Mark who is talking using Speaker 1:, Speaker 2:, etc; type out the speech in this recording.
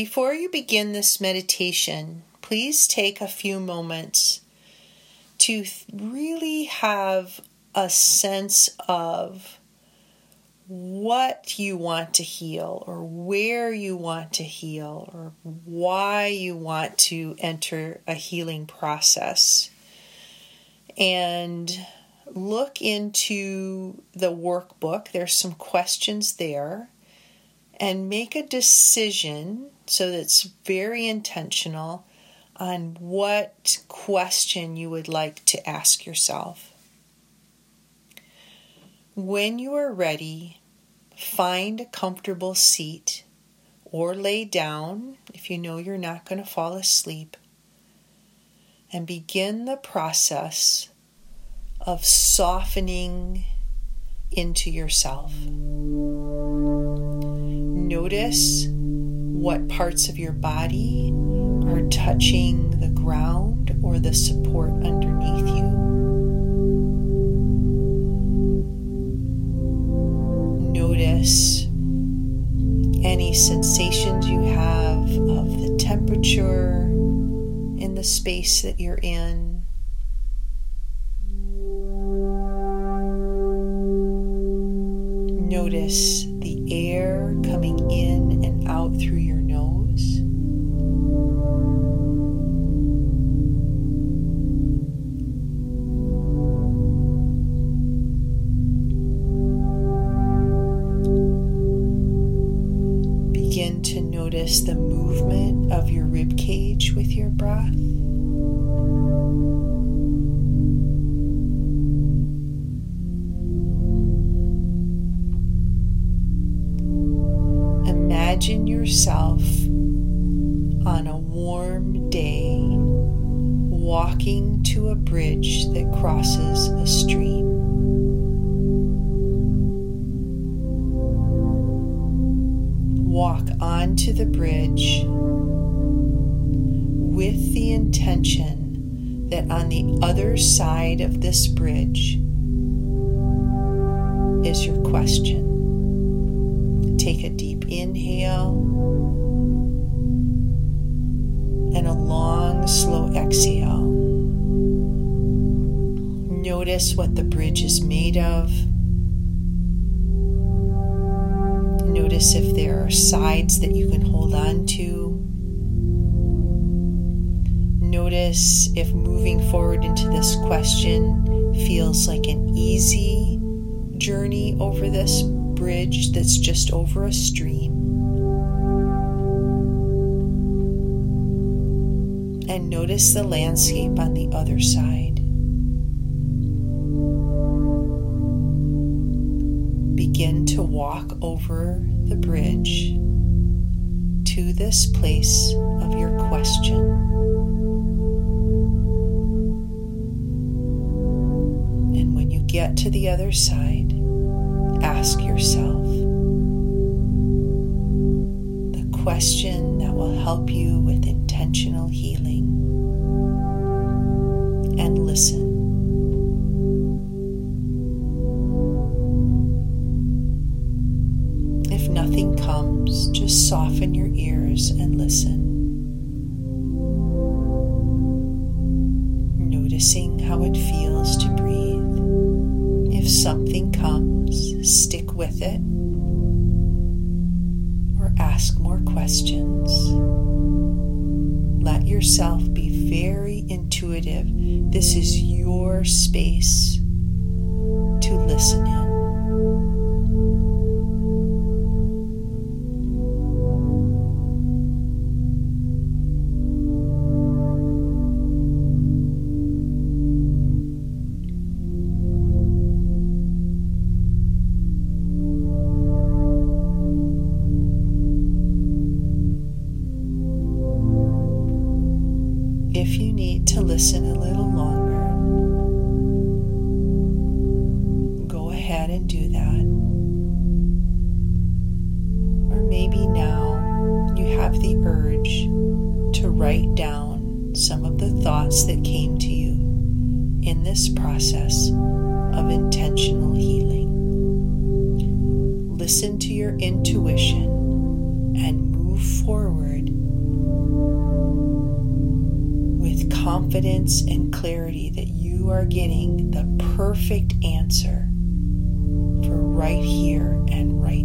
Speaker 1: Before you begin this meditation, please take a few moments to really have a sense of what you want to heal, or where you want to heal, or why you want to enter a healing process. And look into the workbook. There's some questions there. And make a decision so that's very intentional on what question you would like to ask yourself. When you are ready, find a comfortable seat or lay down if you know you're not going to fall asleep and begin the process of softening into yourself. Notice what parts of your body are touching the ground or the support underneath you. Notice any sensations you have of the temperature in the space that you're in. Notice notice the movement of your rib cage with your breath. Imagine yourself on a warm day walking to a bridge that crosses a stream. Walk onto the bridge with the intention that on the other side of this bridge is your question. Take a deep inhale and a long, slow exhale. Notice what the bridge is made of. Notice if there are sides that you can hold on to. Notice if moving forward into this question feels like an easy journey over this bridge that's just over a stream. And notice the landscape on the other side. To walk over the bridge to this place of your question. And when you get to the other side, ask yourself the question that will help you with intentional healing and listen. Just soften your ears and listen. Noticing how it feels to breathe. If something comes, stick with it or ask more questions. Let yourself be very intuitive. This is your space to listen in. Listen a little longer, go ahead and do that. Or maybe now you have the urge to write down some of the thoughts that came to you in this process of intentional healing. Listen to your intuition and move forward confidence and clarity that you are getting the perfect answer for right here and right